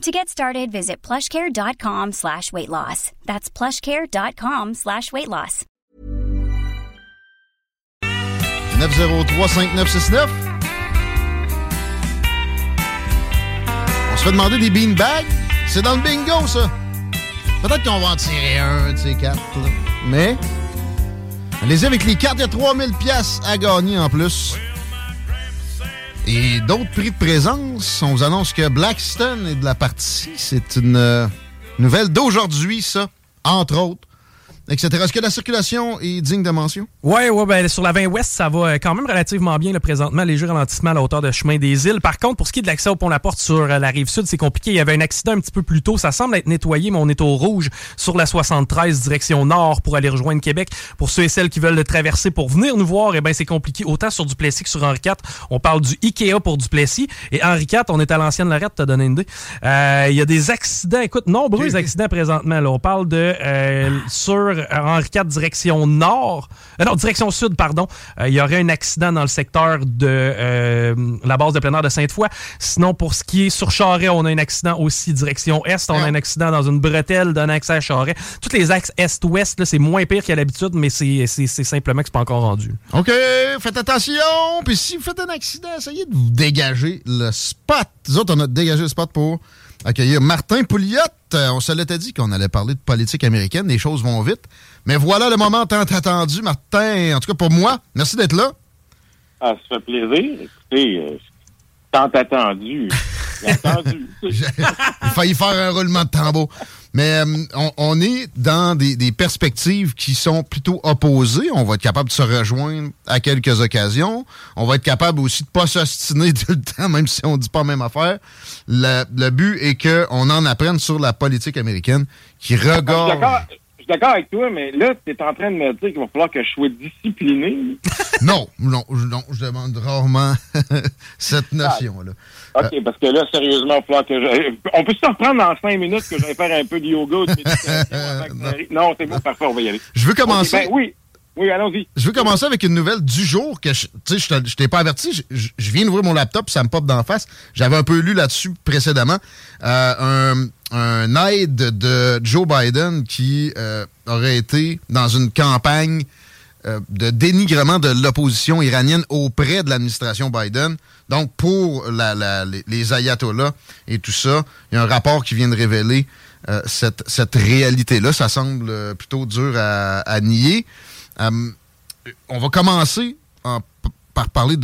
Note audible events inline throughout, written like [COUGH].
To get started, visit plushcare.com slash weight loss. That's plushcare.com slash weight loss. 903-5969. On se fait demander des beanbags. C'est dans le bingo, ça. Peut-être qu'on va en tirer un de ces quatre, là. Mais, allez-y avec les cartes, il y a 3000 pièces à gagner en plus. Et d'autres prix de présence, on vous annonce que Blackstone est de la partie. C'est une euh, nouvelle d'aujourd'hui, ça, entre autres etc. Est-ce que la circulation est digne de mention? Oui, ouais, ben, sur la 20 Ouest, ça va euh, quand même relativement bien le présentement. Léger ralentissement à la hauteur de chemin des îles. Par contre, pour ce qui est de l'accès au pont La Porte sur euh, la rive sud, c'est compliqué. Il y avait un accident un petit peu plus tôt. Ça semble être nettoyé, mais on est au rouge sur la 73 direction nord pour aller rejoindre Québec. Pour ceux et celles qui veulent le traverser pour venir nous voir, eh ben, c'est compliqué. Autant sur Duplessis que sur Henri IV. On parle du Ikea pour Duplessis. Et Henri IV, on est à l'ancienne Lorette, t'as donné une idée. Euh, Il y a des accidents, écoute, nombreux accidents présentement. Là. On parle de euh, sur Henri IV direction nord, euh, non, direction sud, pardon. Euh, il y aurait un accident dans le secteur de euh, la base de plein air de Sainte-Foy. Sinon, pour ce qui est sur Charret, on a un accident aussi direction est. On a un accident dans une bretelle d'un accès à Charret. Tous les axes est-ouest, là, c'est moins pire qu'à l'habitude, mais c'est simplement que c'est pas encore rendu. OK, faites attention. Puis si vous faites un accident, essayez de vous dégager le spot. Nous autres, on a dégagé le spot pour accueillir Martin Pouliot. Euh, On se l'était dit qu'on allait parler de politique américaine. Les choses vont vite. Mais voilà le moment tant attendu, Martin. En tout cas, pour moi, merci d'être là. Ah, ça fait plaisir. Euh, tant attendu. attendu. [LAUGHS] J'ai failli faire un roulement de tambour. Mais euh, on, on est dans des, des perspectives qui sont plutôt opposées. On va être capable de se rejoindre à quelques occasions. On va être capable aussi de pas s'ostiner [LAUGHS] tout le temps, même si on dit pas la même affaire. Le, le but est qu'on en apprenne sur la politique américaine qui suis regarde... d'accord- je avec toi, mais là, tu es en train de me dire qu'il va falloir que je sois discipliné. [LAUGHS] non, non, je- non, je demande rarement [LAUGHS] cette notion-là. OK, parce que là, sérieusement, il va falloir que je... On peut se reprendre dans cinq minutes que j'aille faire un peu de yoga ou de méditation [LAUGHS] arrive? Non, c'est bon, parfait, on va y aller. Je veux commencer- Ok, ben oui, oui, allons-y. Je veux commencer avec une nouvelle du jour que je, je t'ai pas averti. Je, viens d'ouvrir mon laptop, ça me pop d'en face. J'avais un peu lu là-dessus précédemment. Euh, un, aide de Joe Biden qui euh, aurait été dans une campagne euh, de dénigrement de l'opposition iranienne auprès de l'administration Biden. Donc, pour les, ayatollahs et tout ça, il y a un rapport qui vient de révéler cette, réalité-là. Ça semble plutôt dur à nier. Euh, on va commencer par parler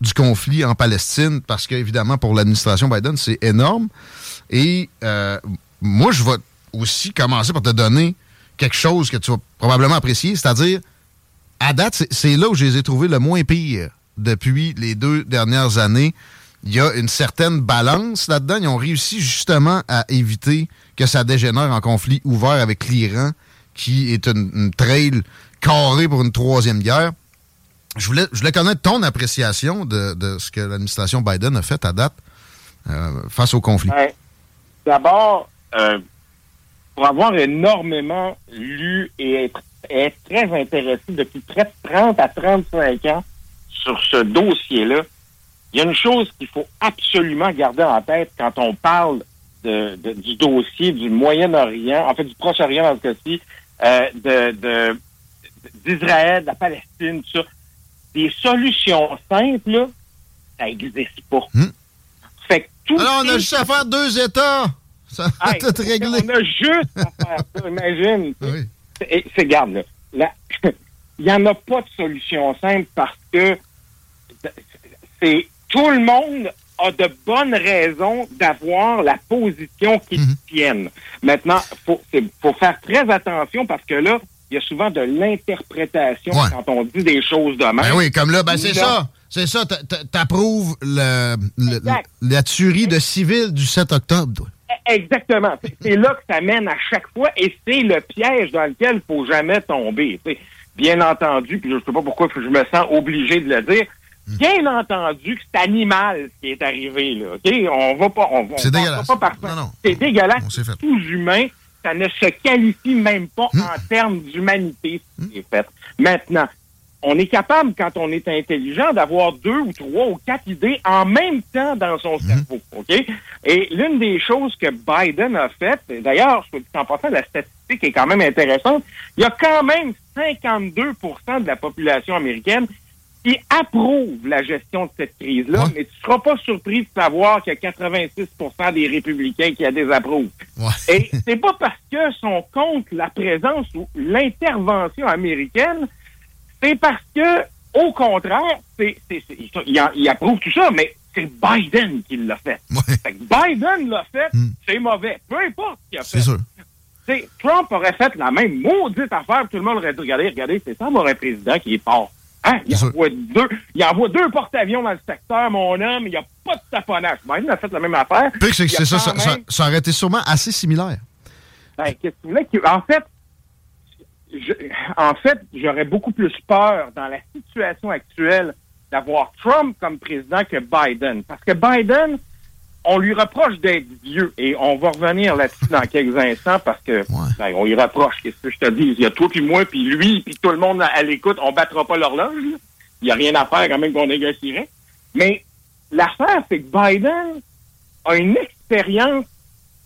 du conflit en Palestine, parce qu'évidemment, pour l'administration Biden, c'est énorme. Et euh, moi, je vais aussi commencer par te donner quelque chose que tu vas probablement apprécier, c'est-à-dire, à date, c'est- c'est là où je les ai trouvés le moins pire depuis les deux dernières années. Il y a une certaine balance là-dedans. Ils ont réussi justement à éviter que ça dégénère en conflit ouvert avec l'Iran, qui est une, une trail carrée pour une troisième guerre. Je voulais, je voulais connaître ton appréciation de, de ce que l'administration Biden a fait à date euh, face au conflit. D'abord, euh, pour avoir énormément lu et être, très intéressé depuis près de 30 à 35 ans sur ce dossier-là, il y a une chose qu'il faut absolument garder en tête quand on parle de, du dossier du Moyen-Orient, en fait du Proche-Orient dans ce cas-ci, euh, de- d'Israël, de la Palestine, tout ça. Des solutions simples, là, ça n'existe pas. Fait que tout Alors, on a juste à faire deux États. Ça va Hey, tout régler. On a juste à faire ça, [LAUGHS] imagine. C'est- C'est, garde, là. [LAUGHS] il n'y en a pas de solution simple parce que c'est tout le monde a de bonnes raisons d'avoir la position qu'ils mhm. tiennent. Maintenant, faut, faut faire très attention parce que là, il y a souvent de l'interprétation quand on dit des choses de même. Ben oui, comme là, ben c'est ça. C'est ça, t'approuves le, la tuerie de civils du 7 octobre. Exactement. C'est là que ça mène à chaque fois et c'est le piège dans lequel il faut jamais tomber. Bien entendu, puis je ne sais pas pourquoi je me sens obligé de le dire, hmm. bien entendu que c'est animal ce qui est arrivé. Là, On va pas... On, c'est dégueulasse. C'est dégueulasse. C'est tout humain. Ça ne se qualifie même pas hmm. en termes d'humanité, ce qui est fait. Maintenant, on est capable, quand on est intelligent, d'avoir deux ou trois ou quatre idées en même temps dans son mhm. cerveau. OK? Et l'une des choses que Biden a faites, d'ailleurs, je en passant, la statistique est quand même intéressante, il y a quand même 52% de la population américaine qui approuve la gestion de cette crise-là, mais tu ne seras pas surpris de savoir qu'il y a 86% des républicains qui la désapprouvent. Et c'est pas parce qu'ils sont contre la présence ou l'intervention américaine c'est parce que, au contraire, c'est, il, approuve tout ça, mais c'est Biden qui l'a fait. Biden l'a fait, hmm. c'est mauvais. Peu importe ce qu'il a fait. C'est sûr. Trump aurait fait la même maudite affaire, tout le monde aurait dit, regardez, regardez, c'est ça mon président qui est fort. Hein? Il, envoie deux, il envoie deux porte-avions dans le secteur, mon homme, il n'y a pas de taponnage. Biden a fait la même affaire. c'est ça, ça, ça, aurait été sûrement assez similaire. Ben, qu'est-ce que vous voulez? En fait, en fait, j'aurais beaucoup plus peur dans la situation actuelle d'avoir Trump comme président que Biden. Parce que Biden, on lui reproche d'être vieux. Et on va revenir là-dessus dans quelques instants parce que ben, on lui reproche. Qu'est-ce que je te dis? Il y a toi puis moi, puis lui, puis tout le monde à, l'écoute. On battra pas l'horloge. Il n'y a rien à faire quand même qu'on négocierait. Mais l'affaire, c'est que Biden a une expérience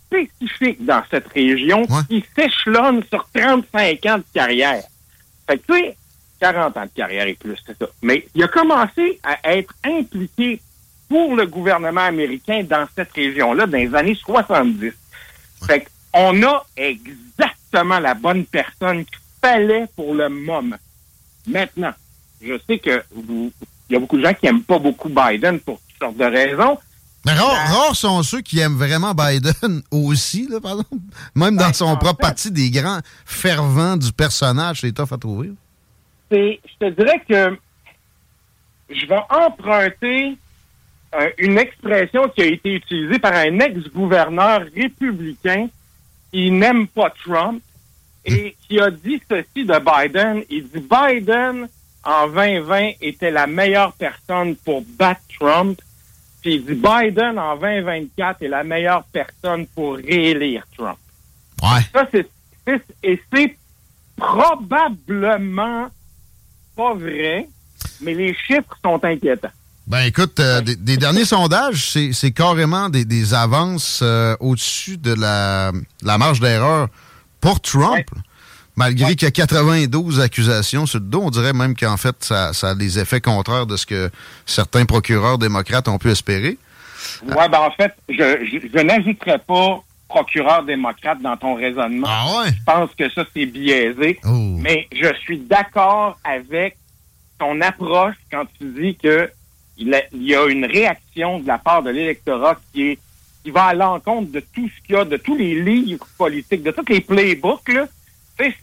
spécifique dans cette région qui s'échelonne sur 35 ans de carrière. Fait que, tu sais, 40 ans de carrière et plus, c'est ça. Mais il a commencé à être impliqué pour le gouvernement américain dans cette région-là dans les années 70. Fait qu'on a exactement la bonne personne qu'il fallait pour le moment. Maintenant, je sais que vous, il y a beaucoup de gens qui n'aiment pas beaucoup Biden pour toutes sortes de raisons, mais rares, sont ceux qui aiment vraiment Biden [LAUGHS] aussi, là, par exemple. Même dans ben, son propre parti, des grands fervents du personnage, c'est tough à trouver. Je te dirais que je vais emprunter une expression qui a été utilisée par un ex-gouverneur républicain qui n'aime pas Trump et hmm. qui a dit ceci de Biden. Il dit Biden, en 2020, était la meilleure personne pour battre Trump il dit Biden en 2024 est la meilleure personne pour réélire Trump. Ouais. Ça, c'est, et c'est probablement pas vrai, mais les chiffres sont inquiétants. Ben écoute, euh, des, derniers sondages, c'est, carrément des, avances euh, au-dessus de la, marge d'erreur pour Trump. Malgré qu'il y a 92 accusations sur le dos, on dirait même qu'en fait, ça, a des effets contraires de ce que certains procureurs démocrates ont pu espérer. Oui, ben en fait, je, je, n'ajouterais pas procureur démocrate dans ton raisonnement. Ah ouais? Je pense que ça, c'est biaisé. Oh. Mais je suis d'accord avec ton approche quand tu dis que il, y a une réaction de la part de l'électorat qui est qui va à l'encontre de tout ce qu'il y a, de tous les livres politiques, de tous les playbooks, là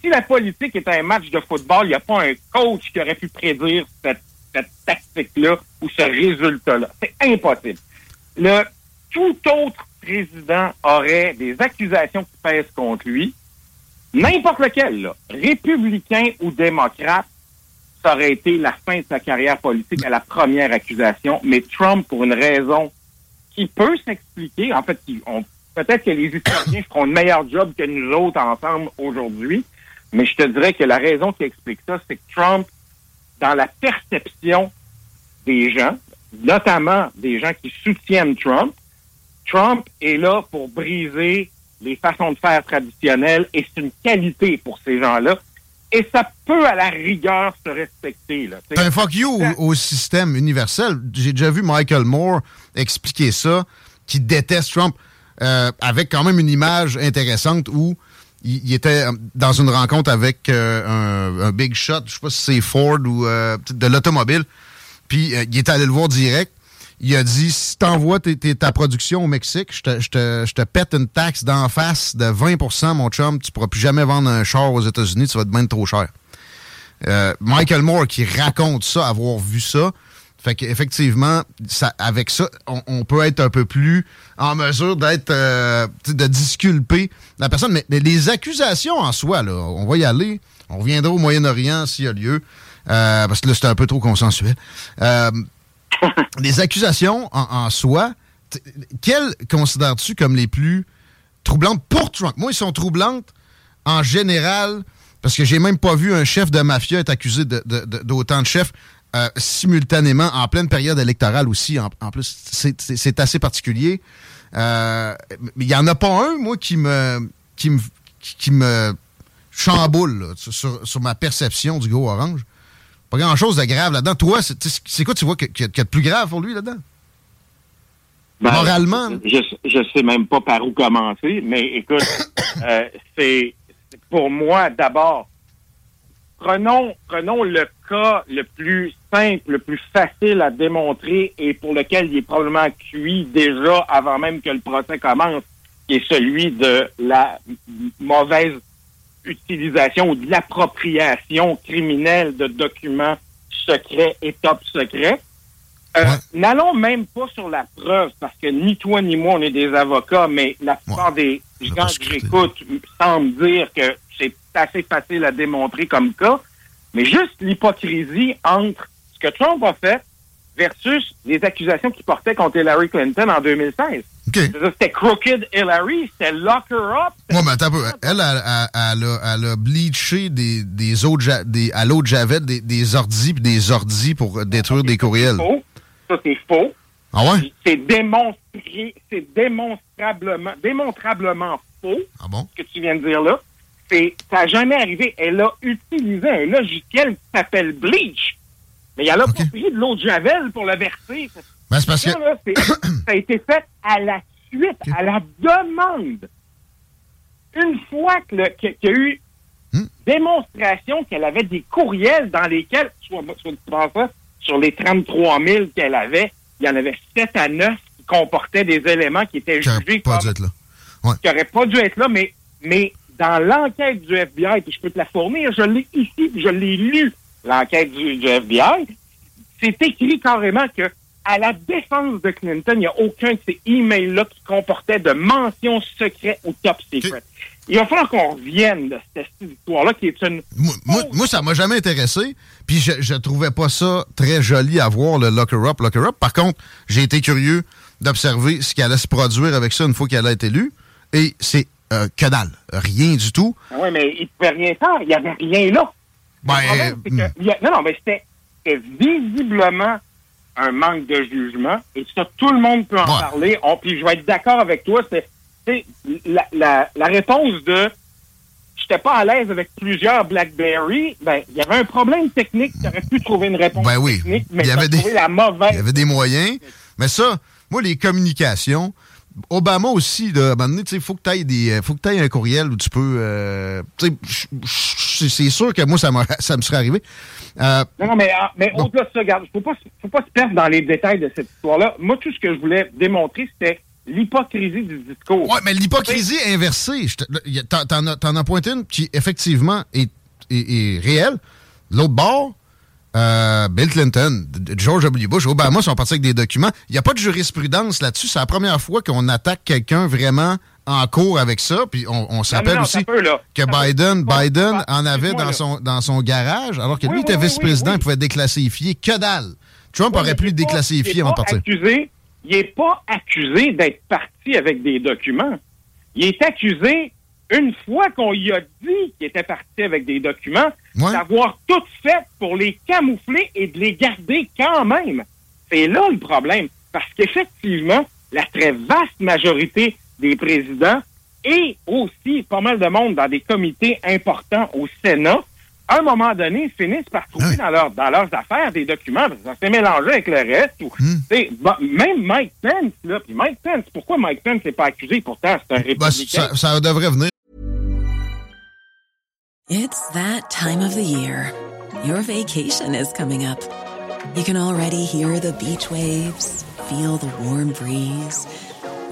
si la politique est un match de football, il n'y a pas un coach qui aurait pu prédire cette, tactique-là ou ce résultat-là. C'est impossible. Le tout autre président aurait des accusations qui pèsent contre lui, n'importe lequel, là, républicain ou démocrate, ça aurait été la fin de sa carrière politique à la première accusation. Mais Trump, pour une raison qui peut s'expliquer, en fait, peut-être que les historiens [COUGHS] feront le meilleur job que nous autres ensemble aujourd'hui, mais je te dirais que la raison qui explique ça, c'est que Trump, dans la perception des gens, notamment des gens qui soutiennent Trump, Trump est là pour briser les façons de faire traditionnelles et c'est une qualité pour ces gens-là. Et ça peut, à la rigueur, se respecter. Là. Un fuck you au, système universel. J'ai déjà vu Michael Moore expliquer ça, qui déteste Trump. Euh, avec quand même une image intéressante où il, était dans une rencontre avec un, big shot, je sais pas si c'est Ford ou de l'automobile. Puis il est allé le voir direct. Il a dit si t'envoies ta production au Mexique, je te, pète une taxe d'en face de 20% mon chum. Tu pourras plus jamais vendre un char aux États-Unis, tu vas te mettre trop cher. Euh, Michael Moore qui raconte ça, avoir vu ça. Fait qu'effectivement, avec ça, on, peut être un peu plus en mesure d'être euh, de disculper la personne. Mais, les accusations en soi, là, on va y aller. On reviendra au Moyen-Orient s'il y a lieu. Euh, parce que là, c'est un peu trop consensuel. [LAUGHS] les accusations en, soi, quelles considères-tu comme les plus troublantes pour Trump? Moi, ils sont troublantes en général parce que j'ai même pas vu un chef de mafia être accusé d'autant de, chefs euh, simultanément en pleine période électorale aussi. En, plus, c'est assez particulier. Euh, il y en a pas un, moi, qui me qui me qui me chamboule sur, ma perception du Go Orange. Pas grand-chose de grave là-dedans. Toi, c'est quoi tu vois qu'il y, a de plus grave pour lui là-dedans? Ben, Moralement? Je, je sais même pas par où commencer, mais écoute, [COUGHS] euh, c'est pour moi, d'abord, prenons, prenons le cas le plus simple, le plus facile à démontrer et pour lequel il est probablement cuit déjà avant même que le procès commence, qui est celui de la mauvaise utilisation ou de l'appropriation criminelle de documents secrets et top secrets. Euh, n'allons même pas sur la preuve, parce que ni toi ni moi, on est des avocats, mais la plupart des gens que j'écoute semblent dire que c'est assez facile à démontrer comme cas. Mais juste l'hypocrisie entre ce que Trump a fait versus les accusations qu'il portait contre Hillary Clinton en 2016. C'était Crooked Hillary, c'était Lock Her Up. mais attends un peu. Elle, elle, a, bleaché des, des autres, des, à l'autre javet des, des ordis des ordis pour détruire des courriels. Ça, c'est faux. Ah ouais? C'est démontré, c'est démonstrablement, démontrablement faux. Ah bon? Ce que tu viens de dire là. C'est, ça n'a jamais arrivé. Elle a utilisé un logiciel qui s'appelle Bleach. Mais elle a pas pris de l'eau de Javel pour le verser. Ben, c'est parce que... ça a été fait à la suite, à la demande. Une fois qu'il y a eu hmm? démonstration qu'elle avait des courriels dans lesquels, soit, soit, sur les 33 000 qu'elle avait, il y en avait 7 à 9 qui comportaient des éléments qui étaient jugés pas dû être là. qui n'auraient pas dû être là, mais, mais dans l'enquête du FBI, puis je peux te la fournir, je l'ai ici, je l'ai lu, l'enquête du, FBI, c'est écrit carrément que à la défense de Clinton, il n'y a aucun de ces emails-là qui comportait de mentions secrètes ou top secret. Il va falloir qu'on revienne de cette histoire-là qui est une. Moi, moi, ça m'a jamais intéressé. Puis je, je trouvais pas ça très joli à voir, le Locker Up, Locker Up. Par contre, j'ai été curieux d'observer ce qui allait se produire avec ça une fois qu'elle a été élue. Et c'est euh, que dalle. Rien du tout. Ah oui, mais il ne pouvait rien faire. Il n'y avait rien là. Ben, euh, non, non, mais c'était visiblement un manque de jugement. Et ça, tout le monde peut en parler. On, puis je vais être d'accord avec toi. C'est la, la, la réponse de j'étais pas à l'aise avec plusieurs BlackBerry, ben, il y avait un problème technique. Tu aurais pu trouver une réponse ben oui. technique, mais il y avait des, la mauvaise. Il y avait des moyens. Mais ça, moi, les communications, Obama aussi, de, à un moment donné, il faut que tu ailles tu un courriel où tu peux, euh, c'est sûr que moi, ça, [LAUGHS] ça me serait arrivé. Euh, non, non, mais, ah, mais au-delà de ça, regarde, faut pas, faut pas se perdre dans les détails de cette histoire-là. Moi, tout ce que je voulais démontrer, c'était l'hypocrisie du discours. Oui, mais l'hypocrisie inversée, t'en as, as, pointé une qui, effectivement, est, est, est réelle. L'autre bord, euh, Bill Clinton, George W. Bush, Obama sont partis avec des documents. Il n'y a pas de jurisprudence là-dessus. C'est la première fois qu'on attaque quelqu'un vraiment en cours avec ça. Puis on, s'appelle aussi que Biden, Biden en avait dans son, dans son garage, alors que lui était vice-président, il pouvait déclassifier. Que dalle! Trump aurait pu le déclassifier en partie. Accusé, il n'est pas accusé d'être parti avec des documents. Il est accusé une fois qu'on lui a dit qu'il était parti avec des documents, d'avoir tout fait pour les camoufler et de les garder quand même. C'est là le problème. Parce qu'effectivement, la très vaste majorité des présidents et aussi pas mal de monde dans des comités importants au Sénat, à un moment donné, finissent par trouver dans, leur, dans leurs affaires des documents, parce que ça s'est mélangé avec le reste. Ou, hmm. même Mike Pence, là, puis Mike Pence, pourquoi Mike Pence n'est pas accusé? Pourtant, c'est un ben, républicain? ça, ça devrait venir It's that time of the year. Your vacation is coming up. You can already hear the beach waves, feel the warm breeze,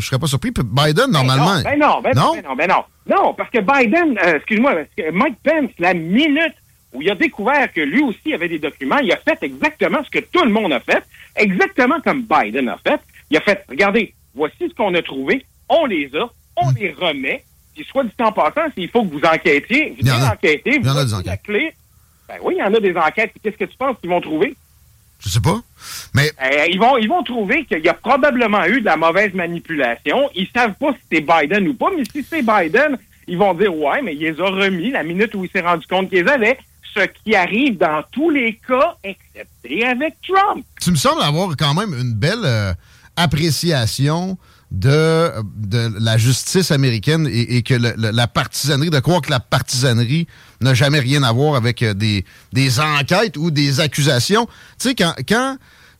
Je serais pas surpris. Biden, normalement. Ben non, ben non, ben non, ben non. Non, parce que Biden, euh, excuse-moi, Mike Pence, la minute où il a découvert que lui aussi avait des documents, il a fait exactement ce que tout le monde a fait, exactement comme Biden a fait. Il a fait, regardez, voici ce qu'on a trouvé, on les a, on les remet, puis soit du temps passant, s'il faut que vous enquêtiez, vous Il y en allez a. enquêter, Il y en a vous des avez la enquêtes. clé. Ben oui, il y en a des enquêtes. Qu'est-ce que tu penses qu'ils vont trouver? Je sais pas. Mais Euh, ils vont ils vont trouver qu'il y a probablement eu de la mauvaise manipulation. Ils savent pas si c'est Biden ou pas, mais si c'est Biden, ils vont dire ouais, mais il les a remis la minute où il s'est rendu compte qu'ils avaient. Ce qui arrive dans tous les cas, excepté avec Trump. tu me sembles avoir quand même une belle euh, appréciation de, de la justice américaine et, et que le- le- la partisanerie, de croire que la partisanerie n'a jamais rien à voir avec euh, des, des enquêtes ou des accusations. Tu sais, quand, quand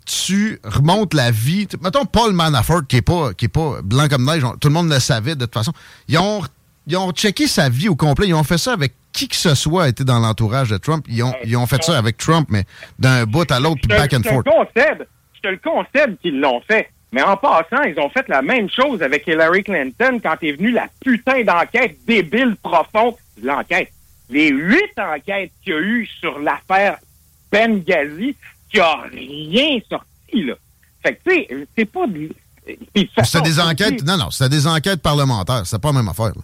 tu remontes la vie, mettons Paul Manafort, qui est pas, qui est pas blanc comme neige, on- tout le monde le savait de toute façon, ils ont, ils ont checké sa vie au complet, ils ont fait ça avec qui que ce soit été dans l'entourage de Trump, ils ont, ils ont fait ça avec Trump, mais d'un bout à l'autre, puis back je and te le forth. concède. Je te le concède qu'ils l'ont fait. Mais en passant, ils ont fait la même chose avec Hillary Clinton quand est venue la putain d'enquête débile profonde. L'enquête. Les huit enquêtes qu'il y a eu sur l'affaire Benghazi, qui a rien sorti, là. Fait que, tu sais, c'est pas... de- de C'était des enquêtes. Non, non, c'était des enquêtes parlementaires. C'est pas la même affaire. là.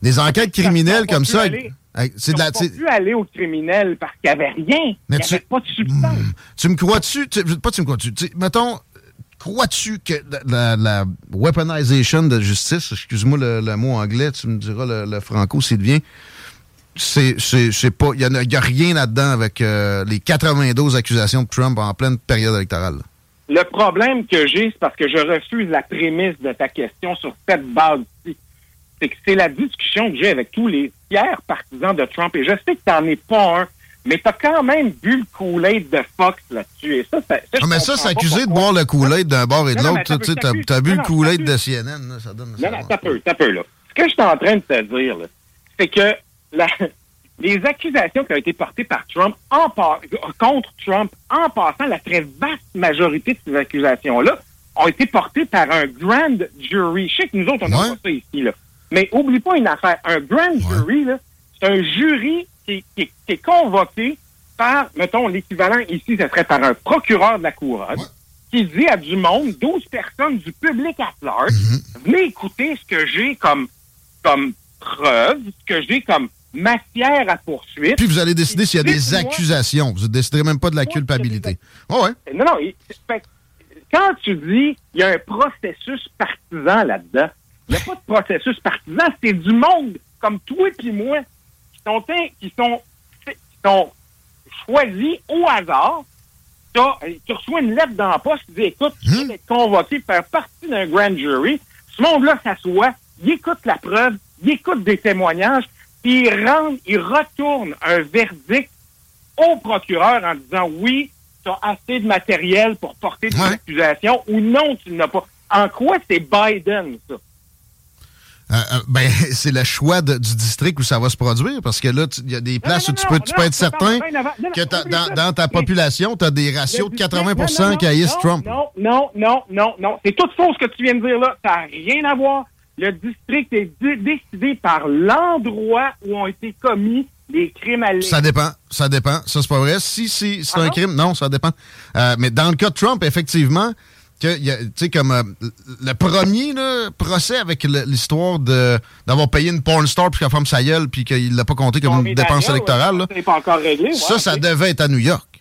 Des enquêtes criminelles comme ça. aller- C'est de la. pas pu aller au criminel parce qu'il n'y avait rien. Mais il tu- avait pas de substance. Tu me crois-tu? tu- Pas tu me crois-tu. Mettons, crois-tu que la, la- weaponization de justice, excuse-moi le, mot anglais, tu me diras le, franco s'il devient. C'est, pas. Il n'y a, rien là-dedans avec euh, les 92 accusations de Trump en pleine période électorale. Le problème que j'ai, c'est parce que je refuse la prémisse de ta question sur cette base-ci. C'est que c'est la discussion que j'ai avec tous les fiers partisans de Trump. Et je sais que t'en es pas un, mais t'as quand même bu le Kool-Aid de Fox là-dessus. Et ça, ça, ça, Ah, mais ça, c'est accusé de boire le Kool-Aid d'un bord et de l'autre. Tu t'as- t'as, bu le Kool-Aid de CNN. là, ça donne. Non, non, t'as peu, t'as peu, là. Ce que je suis en train de te dire, là, c'est que la- [LAUGHS] les accusations qui ont été portées par Trump en par- contre Trump, en passant, la très vaste majorité de ces accusations-là ont été portées par un grand jury. Je sais que nous autres, on n'a Ouais. pas ça ici, là. Mais oublie pas une affaire. Un grand jury, là, c'est un jury qui, qui- qui est convoqué par, mettons, l'équivalent ici, ce serait par un procureur de la couronne, qui dit à du monde, 12 personnes du public à large, venez écouter ce que j'ai comme, comme preuve, ce que j'ai comme matière à poursuite. Puis vous allez décider s'il y a des accusations. Vous ne déciderez même pas de la culpabilité. Oh, ouais. Non, non. fait quand tu dis il y a un processus partisan là-dedans, il n'y a pas de processus partisan, c'est du monde comme toi et moi sont, qui sont, qui sont choisis au hasard. T'as- Tu reçois une lettre dans la poste qui dit écoute, tu viens d'être convoqué pour faire partie d'un grand jury. Ce monde-là s'assoit, il écoute la preuve, il écoute des témoignages, puis il, rend, il retourne un verdict au procureur en disant oui, tu as assez de matériel pour porter des Ouais. accusations ou non, tu n'as pas. En quoi c'est Biden, ça? Euh, euh, ben, [LAUGHS] c'est le choix de- du district où ça va se produire, parce que là, il y a des places non, où tu peux, non, tu peux être certain que dans, ta population, tu as des ratios de Le 80 district- non, non, qui haïssent Trump. Non, non, non, non, non. C'est tout faux ce que tu viens de dire là. Ça n'a rien à voir. Le district est dé- décidé par l'endroit où ont été commis les crimes à Ça dépend, ça dépend. Ça, c'est pas vrai. Si, si c'est Ah un crime, non, ça dépend. Euh, mais dans le cas de Trump, effectivement, que, tu sais, comme euh, le premier là, procès avec l'histoire de d'avoir payé une porn star puis qu'elle ferme sa gueule puis qu'il l'a pas compté comme une dépense électorale. là, pas encore réglé. ça, ça devait être à New York.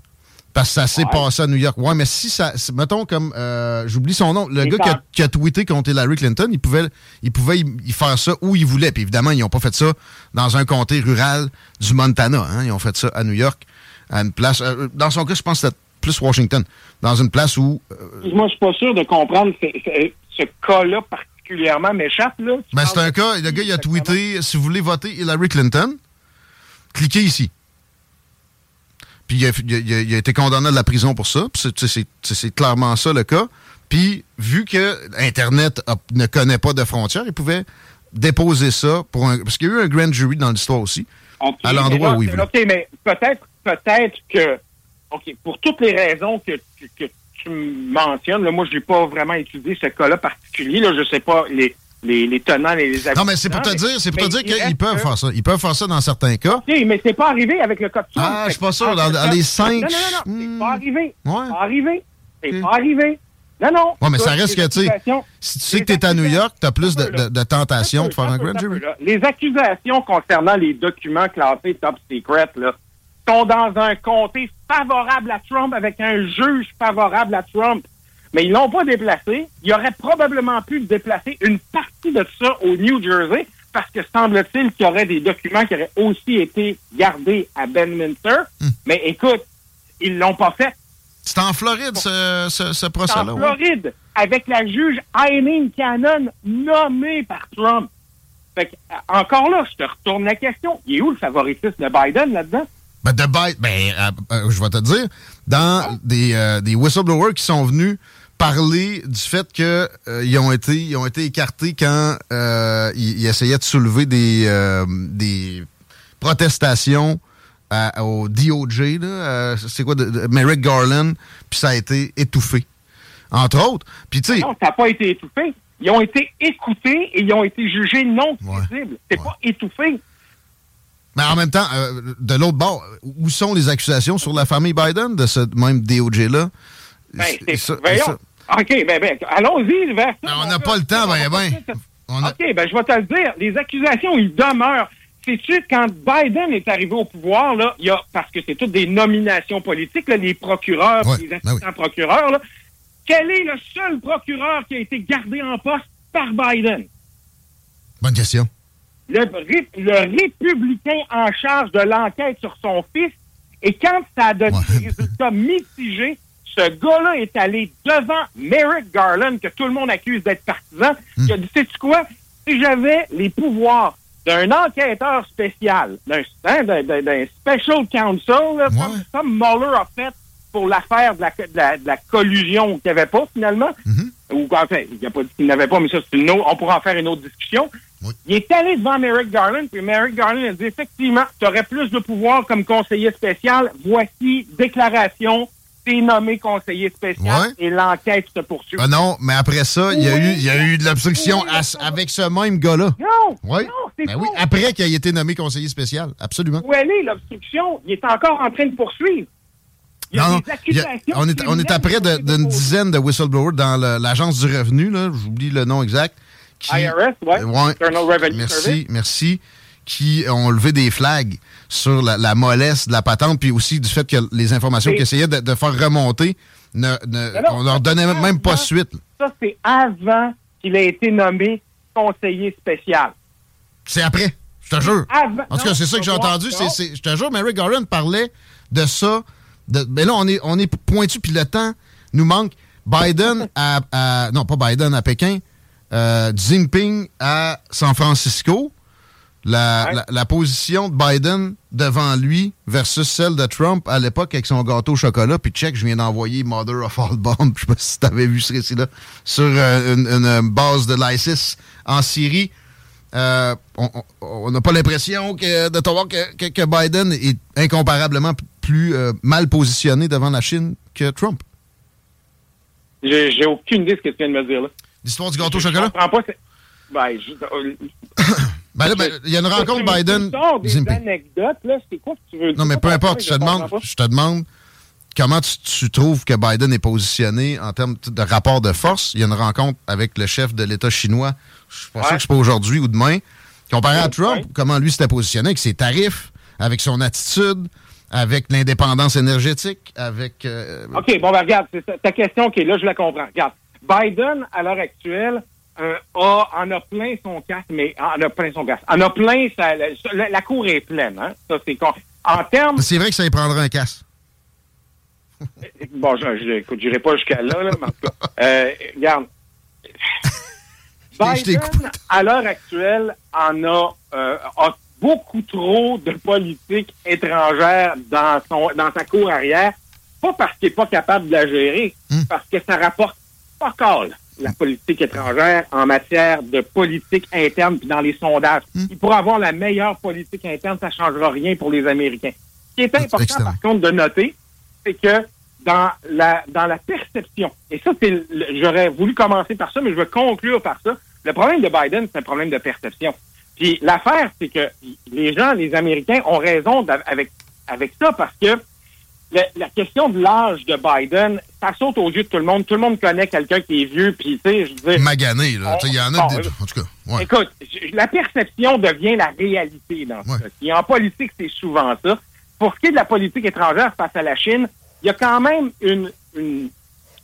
Parce que ça s'est passé à New York. Ouais, mais si ça. Mettons comme. Euh, j'oublie son nom. Le gars qui a, qui a, tweeté contre Hillary Clinton, il pouvait, il pouvait y, faire ça où il voulait. Puis évidemment, ils n'ont pas fait ça dans un comté rural du Montana. Hein. Ils ont fait ça à New York, à une place. Euh, dans son cas, je pense que c'était plus Washington. Dans une place où. Euh, Moi, je suis pas sûr de comprendre ce, cas-là particulièrement m'échappe. là. Ben, c'est un cas. Le gars, il a tweeté si vous voulez voter Hillary Clinton, cliquez ici. Puis il a, été condamné à la prison pour ça. C'est clairement ça le cas. Puis vu que Internet ne connaît pas de frontières, il pouvait déposer ça pour un. Parce qu'il y a eu un grand jury dans l'histoire aussi. à l'endroit où il voulait. OK, mais peut-être peut-être que. OK, pour toutes les raisons que, que, tu mentionnes, là, moi, je n'ai pas vraiment étudié ce cas-là particulier. Là, je sais pas les les, les tenants et les Non, mais c'est pour te dire, c'est pour te dire qu'ils peuvent faire ça. Ils peuvent faire ça dans certains cas. OK, mais c'est pas arrivé avec le code Ah, je suis pas sûr. Dans, les cinq. Non, non, non, c'est hmm. pas arrivé. C'est pas arrivé. C'est pas arrivé. Non, non. Ouais, mais ça reste que, tu sais, si tu sais que tu es à New York, tu as plus de, de, de tentation de faire un grand jury. Les accusations concernant les documents classés top secret, là, sont dans un comté favorable à Trump avec un juge favorable à Trump mais ils l'ont pas déplacé. Il aurait probablement pu déplacer une partie de ça au New Jersey parce que semble-t-il qu'il y aurait des documents qui auraient aussi été gardés à Benminster. Hmm. Mais écoute, ils l'ont pas fait. C'est en Floride, ce, ce, procès-là. En Floride, avec la juge Eileen Cannon nommée par Trump. Fait que, euh, encore là, je te retourne la question. Il est où le favoritisme de Biden là-dedans? Ben, de Biden, ben, euh, euh, je vais te dire, dans des, des whistleblowers qui sont venus parler du fait qu'ils euh, ont été ils ont été écartés quand euh, ils, essayaient de soulever des euh, des protestations au DOJ c'est quoi de, Merrick Garland puis ça a été étouffé. Entre autres puis tu sais non ça n'a pas été étouffé. Ils ont été écoutés et ils ont été jugés non crédibles. C'est pas étouffé mais en même temps, de l'autre bord, où sont les accusations sur la famille Biden de ce même DOJ-là? Ben, voyons. OK, ben, ben allons-y vers ça. Ben, on n'a pas le temps, ben, ben. OK, ben, je vais te le dire. Les accusations, ils demeurent. Sais-tu, quand Biden est arrivé au pouvoir, là, il y a, parce que c'est toutes des nominations politiques, là, les procureurs, les ben assistants procureurs, là, quel est le seul procureur qui a été gardé en poste par Biden? Bonne question. Le, le républicain en charge de l'enquête sur son fils, et quand ça a donné des résultats mitigés, ce gars-là est allé devant Merrick Garland, que tout le monde accuse d'être partisan. Il a dit, sais-tu quoi? Si j'avais les pouvoirs d'un enquêteur spécial, d'un special counsel, comme, Mueller a fait pour l'affaire de la, de, la, collusion qu'il n'y avait pas finalement, mm-hmm. Ou enfin, il n'a pas dit qu'il n'avait pas, mais ça, c'est une autre, on pourra en faire une autre discussion. Il est allé devant Merrick Garland, puis Merrick Garland a dit effectivement, tu aurais plus de pouvoir comme conseiller spécial. Voici déclaration t'es nommé conseiller spécial et l'enquête se poursuit. Ah non, mais après ça, il y a eu, y a eu de l'obstruction avec ce même gars-là. Non, oui. non, c'est ben oui, après qu'il ait été nommé conseiller spécial, absolument. Où elle est, l'obstruction? Il est encore en train de poursuivre. Il y a des accusations on, est, on est après d'une dizaine de whistleblowers dans l'agence du revenu, j'oublie le nom exact. IRS, oui. Ouais, merci, merci. Qui ont levé des flags sur la, mollesse de la patente, puis aussi du fait que les informations qu'ils essayaient de, faire remonter, ne, ne on leur donnait même pas suite. Ça, c'est avant qu'il ait été nommé conseiller spécial. C'est après, je te jure. en tout cas, c'est ça que j'ai entendu. je te jure, Mary Garland parlait de ça. Mais là, on est, on est pointu, puis le temps nous manque. Biden [LAUGHS] à, Non, pas Biden à Pékin. Euh, Jinping à San Francisco la, position de Biden devant lui versus celle de Trump à l'époque avec son gâteau au chocolat. Puis check, je viens d'envoyer Mother of All Bombs, [LAUGHS] je sais pas si tu avais vu ce récit-là, sur euh, une, base de l'ISIS en Syrie. Euh, on n'a pas l'impression que, de voir que, que, Biden est incomparablement plus euh, mal positionné devant la Chine que Trump. J'ai aucune idée de ce que tu viens de me dire là. L'histoire du gâteau au chocolat? Je comprends pas. Ben, je, [COUGHS] Ben là, ben, il y a une rencontre Biden. des anecdotes, là, c'est quoi que tu veux dire? Non, mais peu importe, je te demande, je te demande comment tu, trouves que Biden est positionné en termes de rapport de force? Il y a une rencontre avec le chef de l'État chinois, je pense que c'est pas aujourd'hui ou demain. Comparé à Trump, comment lui s'était positionné avec ses tarifs, avec son attitude, avec l'indépendance énergétique, avec... Euh, OK, bon, ben, regarde, c'est ta question, OK, là, je la comprends. Regarde, Biden, à l'heure actuelle, euh, a, en a plein son casque, mais en a plein son casque. En a plein, la, cour est pleine, hein? Ça, c'est En termes... C'est vrai que ça y prendra un casque. [LAUGHS] bon, je, je n'irai pas jusqu'à là, là, mais en tout cas, euh, regarde. [LAUGHS] Biden, à l'heure actuelle, en a, euh, a beaucoup trop de politique étrangère dans son dans sa cour arrière. Pas parce qu'il n'est pas capable de la gérer, hmm. parce que ça rapporte pas call la politique étrangère en matière de politique interne puis dans les sondages. Hmm. Il pourra avoir la meilleure politique interne, ça ne changera rien pour les Américains. Ce qui est important, par contre, de noter, c'est que dans la dans la perception, et ça, c'est j'aurais voulu commencer par ça, mais je veux conclure par ça. Le problème de Biden, c'est un problème de perception. Puis l'affaire, c'est que les gens, les Américains, ont raison avec avec ça parce que la, question de l'âge de Biden, ça saute aux yeux de tout le monde. Tout le monde connaît quelqu'un qui est vieux, puis tu sais, je veux dire... Magané, là. Il y en a en tout cas. Ouais. Écoute, la perception devient la réalité dans ça. Et en politique, c'est souvent ça. Pour ce qui est de la politique étrangère face à la Chine, il y a quand même une,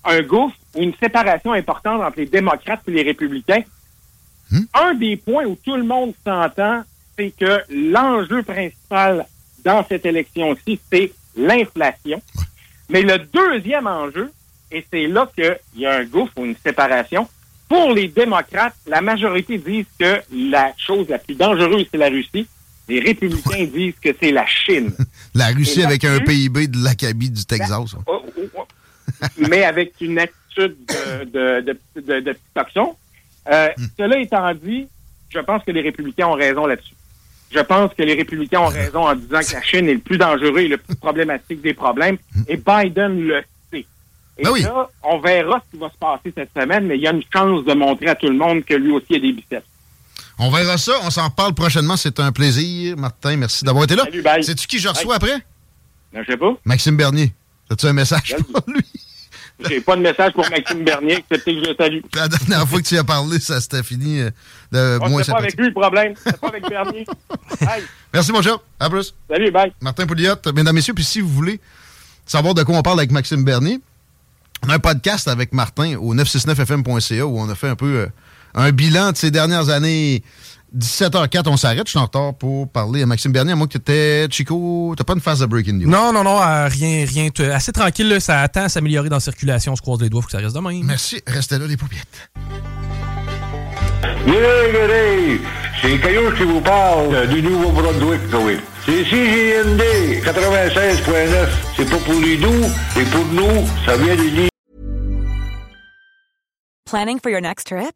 un gouffre ou une séparation importante entre les démocrates et les républicains. Hmm? Un des points où tout le monde s'entend, c'est que l'enjeu principal dans cette élection-ci, c'est l'inflation. Mais le deuxième enjeu, et c'est là qu'il y a un gouffre ou une séparation, pour les démocrates, la majorité disent que la chose la plus dangereuse, c'est la Russie. Les républicains disent que c'est la Chine. [LAUGHS] la Russie avec un PIB de l'Acabie du Texas. Oh, oh, oh. mais avec une attitude de, de, de, de, euh, hmm. Cela étant dit, je pense que les républicains ont raison là-dessus. Je pense que les républicains ont raison en disant que la Chine est le plus dangereux et le plus problématique des problèmes. Hmm. Et Biden le sait. Et ben là, on verra ce qui va se passer cette semaine, mais il y a une chance de montrer à tout le monde que lui aussi a des biceps. On verra ça. On s'en reparle prochainement. C'est un plaisir. Martin, merci d'avoir été là. Salut, bye. Sais-tu qui je reçois après? Non, je sais pas. Maxime Bernier. As-tu un message pour lui? [LAUGHS] J'ai pas de message pour Maxime Bernier, excepté que je le salue. [LAUGHS] La dernière fois que tu as parlé, ça s'était fini euh, de oh, moins C'est pas avec lui le problème. C'est pas avec Bernier. [LAUGHS] Merci, mon cher. À plus. Salut, bye. Martin Pouliot, mesdames, messieurs, puis si vous voulez savoir de quoi on parle avec Maxime Bernier, on a un podcast avec Martin au 969fm.ca où on a fait un peu euh, un bilan de ces dernières années 17h04, on s'arrête. Je suis en retard pour parler à Maxime Bernier. À moi, que t'étais, Chico, t'as pas une phase de breaking news? Non, non, non, euh, rien, rien. Assez tranquille, là, ça attend à s'améliorer dans la circulation. On se croise les doigts, faut que ça reste de même. Merci. Restez là, les paupiètes. Yeah, c'est Caillou qui vous parle du Nouveau-Brunswick, oui. C'est CJND 96.9. C'est pas pour les doux, et pour nous, ça vient de dire. Planning for your next trip?